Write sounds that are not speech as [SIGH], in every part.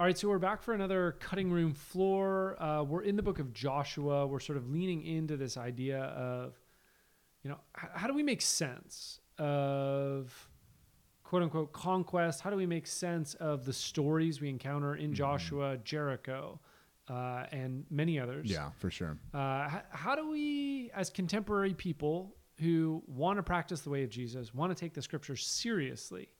All right, so we're back for another cutting room floor. Uh, we're in the book of Joshua. We're sort of leaning into this idea of, you know, h- how do we make sense of quote unquote conquest? How do we make sense of the stories we encounter in Mhm. Joshua, Jericho, uh, and many others? Yeah, for sure. Uh, h- how do we, as contemporary people who want to practice the way of Jesus, want to take the scriptures seriously?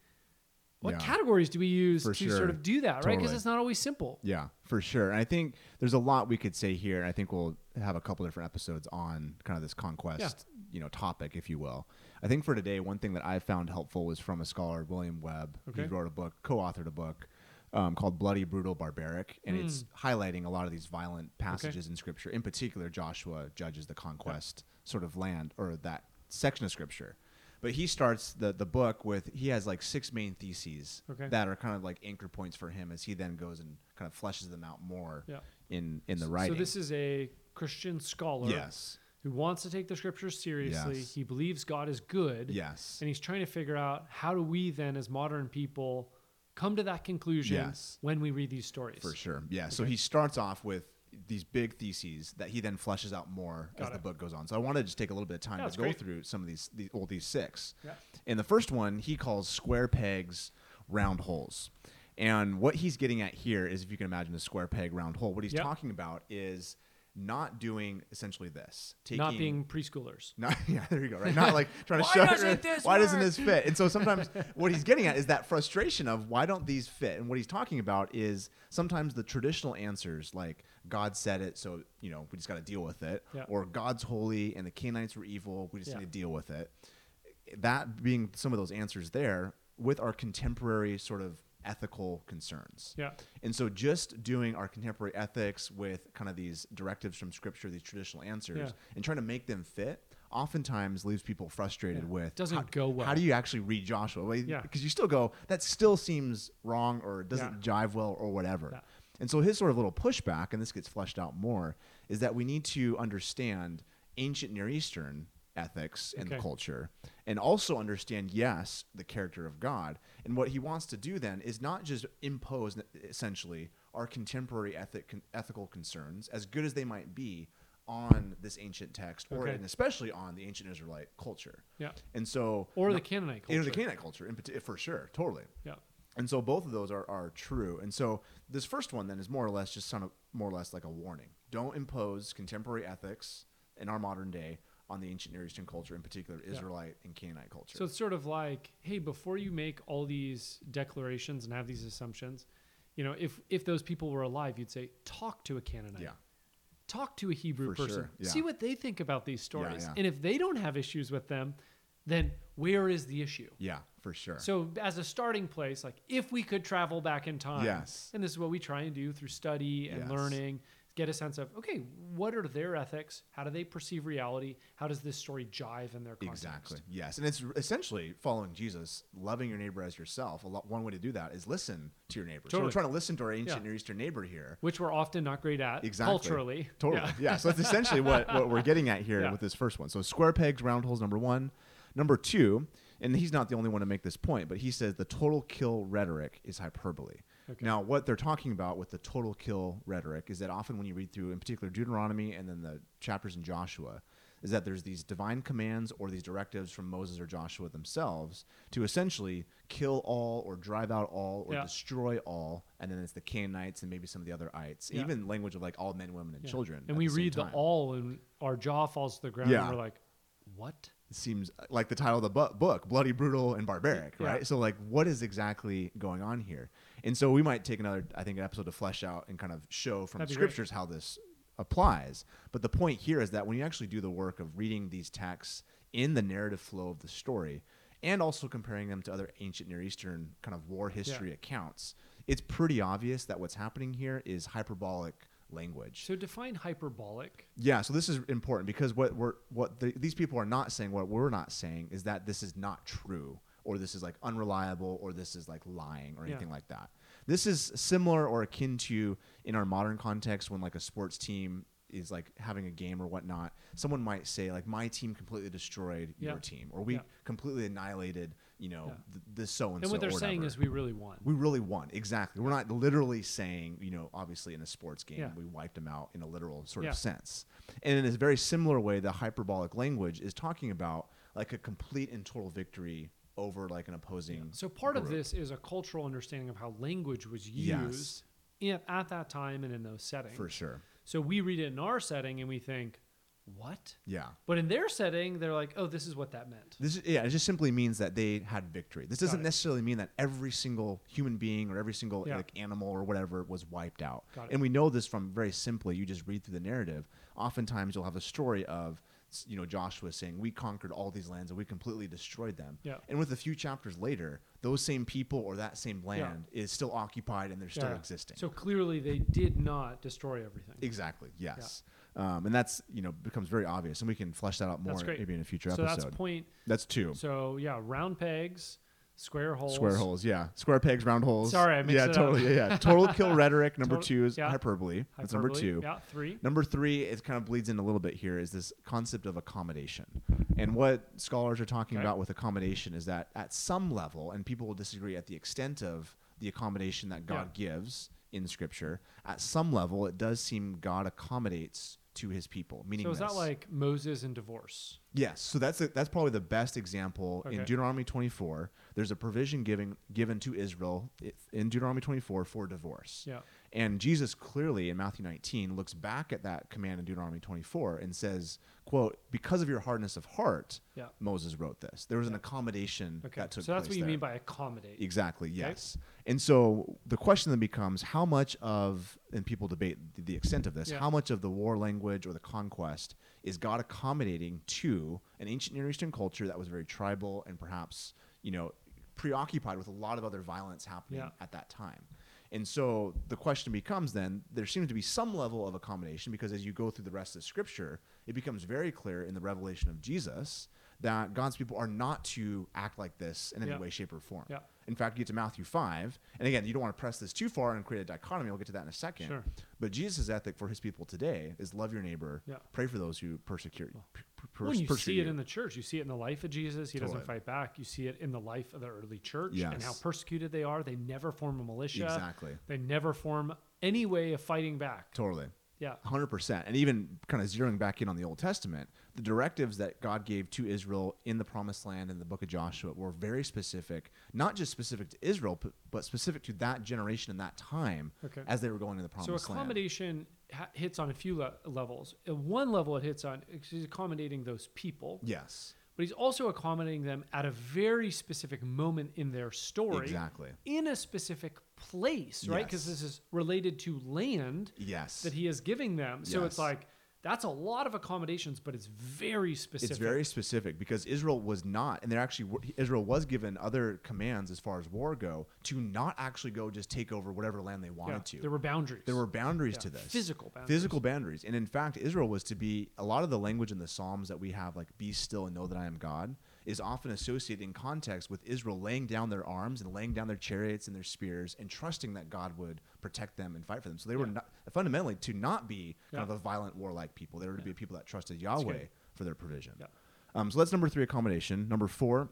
What Yeah. categories do we use For to sure. sort of do that, right? Because it's not always simple. Yeah, for sure. And I think there's a lot we could say here. And I think we'll have a couple different episodes on kind of this conquest, you know, topic, if you will. I think for today, one thing that I found helpful was from a scholar, William Webb. Okay. He wrote a book, co-authored a book um, called "Bloody, Brutal, Barbaric," and it's Hmm. highlighting a lot of these violent passages in Scripture. In particular, Joshua judges the conquest sort of land or that section of Scripture. But he starts the the book with he has like six main theses Okay. that are kind of like anchor points for him as he then goes and kind of fleshes them out more Yeah. in in the So writing. So this is a Christian scholar yes, who wants to take the scriptures seriously. Yes. He believes God is good. yes, And he's trying to figure out how do we then, as modern people, come to that conclusion Yes. when we read these stories. for sure. Yeah. So he starts off with these big theses that he then fleshes out more Got as the book goes on. So I wanted to just take a little bit of time Yeah, to go great. through some of these, well these six. Yeah. And the first one he calls square pegs, round holes. And what he's getting at here is if you can imagine a square peg, round hole, what he's Yep. talking about is not doing essentially this. Taking, Not being preschoolers. [LAUGHS] Not, yeah, there you go. Right, not like [LAUGHS] trying to Why show. doesn't this why doesn't this fit? And so sometimes [LAUGHS] what he's getting at is that frustration of why don't these fit? And what he's talking about is sometimes the traditional answers, like God said it, so you know we just got to deal with it, Yeah. or God's holy and the Canaanites were evil, we just Yeah. need to deal with it. That being some of those answers there with our contemporary sort of ethical concerns. Yeah. And so just doing our contemporary ethics with kind of these directives from scripture, these traditional answers, Yeah. and trying to make them fit, oftentimes leaves people frustrated Yeah. with Doesn't how, go well. How do you actually read Joshua? Well, Yeah. Because you still go, that still seems wrong or doesn't jive well or whatever. And so his sort of little pushback, and this gets fleshed out more, is that we need to understand ancient Near Eastern ethics and Okay. culture and also understand yes the character of god and what he wants to do then is not just impose essentially our contemporary ethic ethical concerns as good as they might be on this ancient text or Okay. and especially on the ancient israelite culture Yeah. and so Or the Canaanite culture. or the Canaanite culture in for sure totally Yeah. And so both of those are, are true. And so this first one then is more or less just kind of more or less like a warning. Don't impose contemporary ethics in our modern day on the ancient Near Eastern culture, in particular Israelite and Canaanite culture. So it's sort of like, hey, before you make all these declarations and have these assumptions, you know, if if those people were alive, you'd say, talk to a Canaanite. yeah, Talk to a Hebrew For person. sure, yeah. See what they think about these stories. yeah. And if they don't have issues with them, then where is the issue? yeah, for sure. So as a starting place, like if we could travel back in time, Yes. and this is what we try and do through study and Yes. learning, get a sense of okay, what are their ethics? How do they perceive reality? How does this story jive in their context? Exactly. Yes, and it's essentially following Jesus, loving your neighbor as yourself. A lot, one way to do that is listen to your neighbor. So we're trying to listen to our ancient Yeah. Near Eastern neighbor here. Which we're often not great at Exactly. culturally. Totally. Yeah. Yeah. So that's essentially what, what we're getting at here [LAUGHS] Yeah. with this first one. So square pegs, round holes, number one. Number two, and he's not the only one to make this point, but he says the total kill rhetoric is hyperbole. Okay. Now, what they're talking about with the total kill rhetoric is that often when you read through, in particular, Deuteronomy and then the chapters in Joshua, is that there's these divine commands or these directives from Moses or Joshua themselves to essentially kill all or drive out all or Yeah. destroy all. And then it's the Canaanites and maybe some of the other ites, Yeah. even language of like all men, women, and Yeah. children. And we the read the all and our jaw falls to the ground and we're like, what? Seems uh, like the title of the bu- book bloody brutal and barbaric Yeah. right so like what is exactly going on here and so we might take another i think an episode to flesh out and kind of show from That'd great. scriptures how this applies but the point here is that when you actually do the work of reading these texts in the narrative flow of the story and also comparing them to other ancient near eastern kind of war history accounts it's pretty obvious that what's happening here is hyperbolic language So define hyperbolic. yeah, so this is important because what we're what the, these people are not saying, what we're not saying, is that this is not true, or this is like unreliable, or this is like lying, or Yeah. anything like that. This is similar or akin to in our modern context when like a sports team is like having a game or whatnot. Someone might say like my team completely destroyed Yeah. your team, or we Yeah. completely annihilated you know, Yeah. th- this so and so. and what they're saying is we really won. we really won. Exactly. We're not literally saying, you know, obviously in a sports game, Yeah. we wiped them out in a literal sort Yeah. of sense. And in a very similar way, the hyperbolic language is talking about like a complete and total victory over like an opposing. So part of this is a cultural understanding of how language was Yes. used in, at that time and in those settings. For sure. So we read it in our setting and we think, what? Yeah. But in their setting, they're like, oh, this is what that meant. This is, yeah, it just simply means that they had victory. This doesn't necessarily mean that every single human being or every single Yeah. like animal or whatever was wiped out. Got it. And we know this from very simply. You just read through the narrative. Oftentimes, you'll have a story of you know Joshua saying, "We conquered all these lands and we completely destroyed them." Yeah. And with a few chapters later, those same people or that same land is still occupied and they're still Yeah. existing. So clearly they did not destroy everything. Exactly. Yes. Um, and that's you know becomes very obvious, and we can flesh that out more maybe in a future so episode. that's point. that's two. So yeah, round pegs, square holes. Square holes, yeah. Square pegs, round holes. Sorry, I mixed yeah, it up. totally. Yeah, yeah. Total kill [LAUGHS] rhetoric. Number Total- two is yeah. hyperbole. That's number two. Yeah, three. Number three, it kind of bleeds in a little bit here, is this concept of accommodation. And what scholars are talking Okay. about with accommodation is that at some level, and people will disagree at the extent of the accommodation that God gives in Scripture, at some level, it does seem God accommodates to his people. Meaning, So is that like Moses and divorce? Yes, so that's a, that's probably the best example in Deuteronomy 24. There's a provision given given to Israel in Deuteronomy 24 for divorce. Yeah. And Jesus clearly in Matthew 19 looks back at that command in Deuteronomy 24 and says, "quote Because of your hardness of heart, Yeah. Moses wrote this. There was an accommodation Okay. that took so that's what you there. mean by accommodate. Exactly. Yes. And so the question then becomes how much of and people debate the, extent of this. Yeah. How much of the war language or the conquest is God accommodating to an ancient Near Eastern culture that was very tribal and perhaps you know preoccupied with a lot of other violence happening Yeah. at that time. And so the question becomes then there seems to be some level of accommodation because as you go through the rest of scripture, it becomes very clear in the revelation of Jesus that God's people are not to act like this in any Yeah. way, shape, or form. Yeah. In fact, you get to Matthew 5, and again, you don't want to press this too far and create a dichotomy. We'll get to that in a second. Sure. But Jesus' ethic for his people today is love your neighbor, Yeah. pray for those who persecute, per- Well, you persecute see it in the church. You see it in the life of Jesus. He doesn't fight back. You see it in the life of the early church and how persecuted they are. They never form a militia. Exactly. They never form any way of fighting back. Totally. Yeah. 100%. And even kind of zeroing back in on the Old Testament, the directives that God gave to Israel in the promised land in the book of Joshua were very specific, not just specific to Israel, but, but specific to that generation and that time Okay. as they were going to the promised land. So accommodation ha- hits on a few le- levels. At one level, it hits on accommodating those people, Yes, but he's also accommodating them at a very specific moment in their story, exactly. in a specific place, right? Because Yes. this is related to land Yes. that he is giving them. So it's like that's a lot of accommodations, but it's very specific. It's very specific because Israel was not, and there actually Israel was given other commands as far as war go to not actually go just take over whatever land they wanted Yeah, to. There were boundaries. There were boundaries Yeah, to this. physical boundaries. Physical boundaries. And in fact, Israel was to be a lot of the language in the Psalms that we have, like "Be still and know that I am God," is often associated in context with Israel laying down their arms and laying down their chariots and their spears and trusting that God would protect them and fight for them. So they were Yeah. not, fundamentally to not be kind of a violent, warlike people. They were to be people that trusted Yahweh for their provision. Um, so that's number three, accommodation. Number four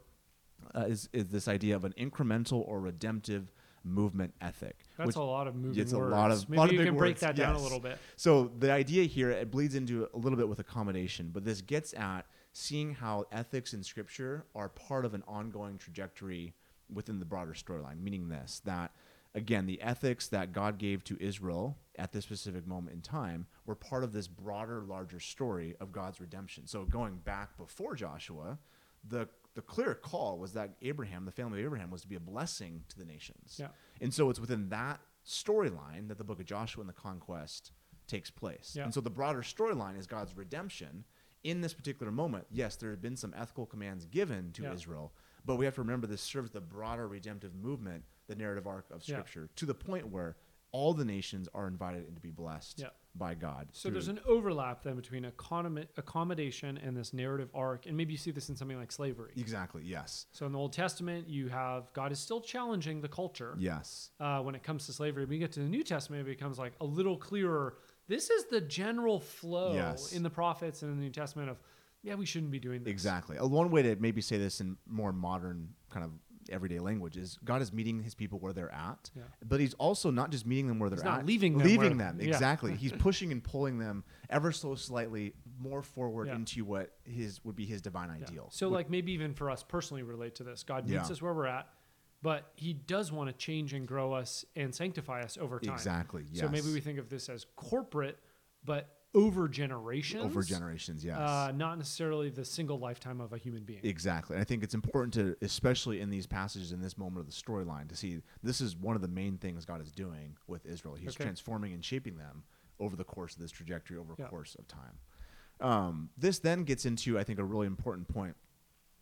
uh, is is this idea of an incremental or redemptive movement ethic. That's a lot of moving it's a lot of- Maybe lot of you big can break words, that down a little bit. So the idea here it bleeds into a little bit with accommodation, but this gets at seeing how ethics in scripture are part of an ongoing trajectory within the broader storyline, meaning this that again, the ethics that God gave to Israel at this specific moment in time were part of this broader, larger story of God's redemption. So going back before Joshua, the the clear call was that Abraham, the family of Abraham, was to be a blessing to the nations. Yeah. And so it's within that storyline that the book of Joshua and the conquest takes place. Yeah. And so the broader storyline is God's redemption. In this particular moment, yes, there have been some ethical commands given to Yeah. Israel, but we have to remember this serves the broader redemptive movement, the narrative arc of Yeah. Scripture, to the point where all the nations are invited and to be blessed Yeah. by God. So there's an overlap then between accommodation and this narrative arc, and maybe you see this in something like slavery. exactly yes, So in the Old Testament, you have God is still challenging the culture yes, uh, when it comes to slavery. When you get to the New Testament, it becomes like a little clearer. This is the general flow Yes. in the prophets and in the New Testament of, yeah, we shouldn't be doing this. exactly. Uh, One way to maybe say this in more modern kind of everyday language is God is meeting his people where they're at, Yeah. but he's also not just meeting them where they're He's at, leaving them leaving them yeah. exactly. [LAUGHS] he's pushing and pulling them ever so slightly more forward Yeah. into what his would be his divine ideal. So, Wh- like maybe even for us personally, relate to this. God meets us where we're at, but He does want to change and grow us and sanctify us over time. exactly, yes. So maybe we think of this as corporate, but over generations. over generations, yes. Uh, not necessarily the single lifetime of a human being. Exactly. And I think it's important to, especially in these passages in this moment of the storyline, to see this is one of the main things God is doing with Israel. He's Okay. transforming and shaping them over the course of this trajectory, over a Yeah. course of time. Um, this then gets into, I think, a really important point.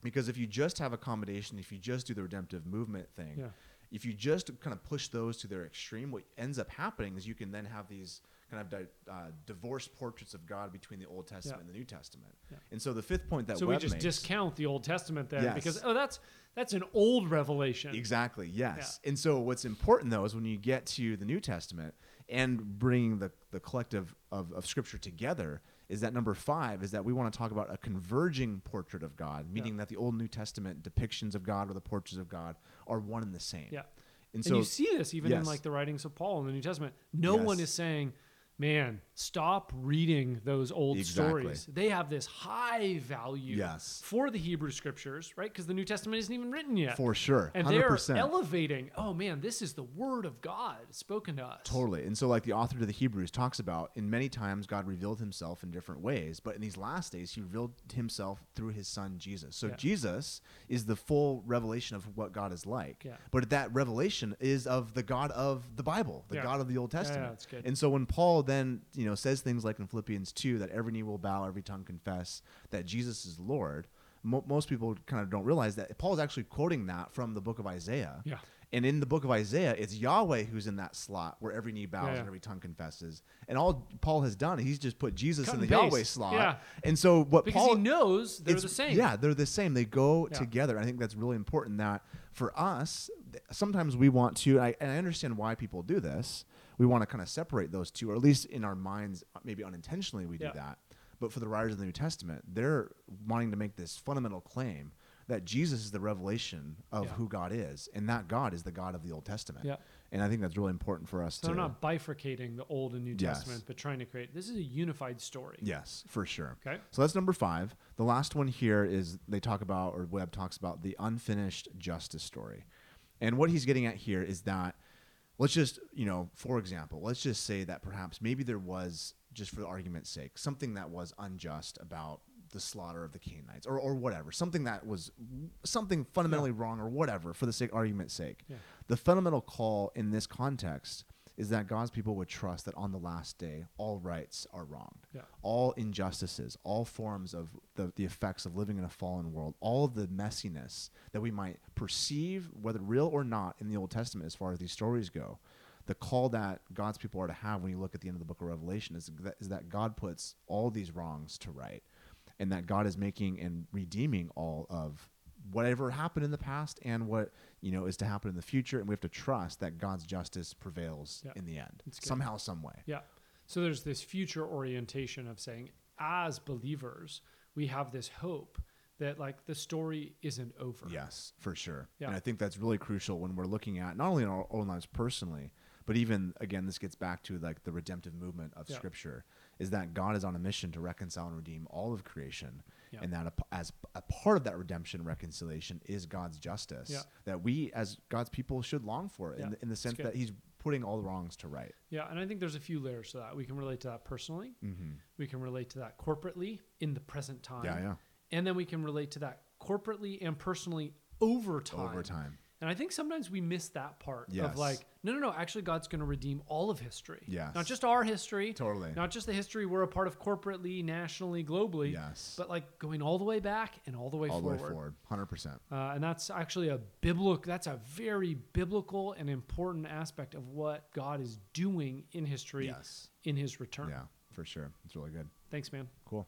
Because if you just have accommodation, if you just do the redemptive movement thing, Yeah. if you just kind of push those to their extreme, what ends up happening is you can then have these kind of di- uh, divorced portraits of God between the Old Testament and the New Testament. Yeah. And so the fifth point that so we just makes, discount the Old Testament there Yes. because oh that's that's an old revelation. Exactly. Yes. And so what's important though is when you get to the New Testament and bringing the the collective of, of Scripture together is that number five is that we want to talk about a converging portrait of God, meaning that the Old and New Testament depictions of God or the portraits of God are one and the same. Yeah. And And, so you see this even in like the writings of Paul in the New Testament. No one is saying, "Man, stop reading those old Exactly. stories." They have this high value Yes. for the Hebrew scriptures, right? Because the New Testament isn't even written yet. for sure, and they're elevating. Oh man, this is the word of God spoken to us. Totally. And so, like the author to the Hebrews talks about, in many times God revealed himself in different ways, but in these last days, he revealed himself through his son Jesus. So, Yeah. Jesus is the full revelation of what God is like. Yeah. But that revelation is of the God of the Bible, the Yeah. God of the Old Yeah, yeah, Testament. that's good. And so, when Paul then, you know, says things like in Philippians 2 that every knee will bow, every tongue confess that Jesus is Lord, mo- most people kind of don't realize that Paul's actually quoting that from the book of Isaiah. Yeah. And in the book of Isaiah, it's Yahweh who's in that slot where every knee bows Yeah, yeah. and every tongue confesses. And all Paul has done, he's just put Jesus Cut in the Yahweh slot. Yeah. And so what Because Paul he knows they're the same. Yeah, they're the same. They go Yeah. together. I think that's really important that for us, sometimes we want to, and I, and I understand why people do this. We want to kind of separate those two, or at least in our minds, uh, maybe unintentionally we Yeah. do that. But for the writers of the New Testament, they're wanting to make this fundamental claim that Jesus is the revelation of Yeah. who God is, and that God is the God of the Old Testament. Yeah. And I think that's really important for us So to. they're not bifurcating the Old and New Yes. Testament, but trying to create this is a unified story. Yes, for sure. Okay. So that's number five. The last one here is they talk about, or Webb talks about, the unfinished justice story. And what he's getting at here is that, let's just, you know, for example, let's just say that perhaps maybe there was, just for the argument's sake, something that was unjust about the slaughter of the Canaanites or, or whatever, something that was something fundamentally wrong or whatever for the sake, argument's sake. Yeah. The fundamental call in this context is that God's people would trust that on the last day, all rights are wronged Yeah. all injustices, all forms of the, the effects of living in a fallen world, all of the messiness that we might perceive, whether real or not, in the Old Testament as far as these stories go. The call that God's people are to have when you look at the end of the book of Revelation is that, is that God puts all these wrongs to right, and that God is making and redeeming all of whatever happened in the past and what you know is to happen in the future, and we have to trust that God's justice prevails Yeah. in the end, somehow, some way. Yeah. So there's this future orientation of saying, as believers, we have this hope that like the story isn't over. Yes, for sure. Yeah. And I think that's really crucial when we're looking at not only in our own lives personally, but even again, this gets back to like the redemptive movement of Yeah. Scripture, is that God is on a mission to reconcile and redeem all of creation, Yeah. and that a as a part of that redemption reconciliation is God's justice Yeah. that we as God's people should long for, in the, in the sense that He's putting all the wrongs to right. Yeah, and I think there's a few layers to that. We can relate to that personally. Mm-hmm. We can relate to that corporately in the present time. Yeah, yeah. And then we can relate to that corporately and personally over time. Over time. And I think sometimes we miss that part Yes. of like, no, no, no, actually God's going to redeem all of history. Yes. Not just our history. Totally. Not just the history we're a part of corporately, nationally, globally. Yes. But like going all the way back and all the way all forward. the way forward, hundred percent. Uh, and that's actually a biblical, that's a very biblical and important aspect of what God is doing in history Yes. in his return. Yeah, for sure. It's really good. Thanks, man. Cool.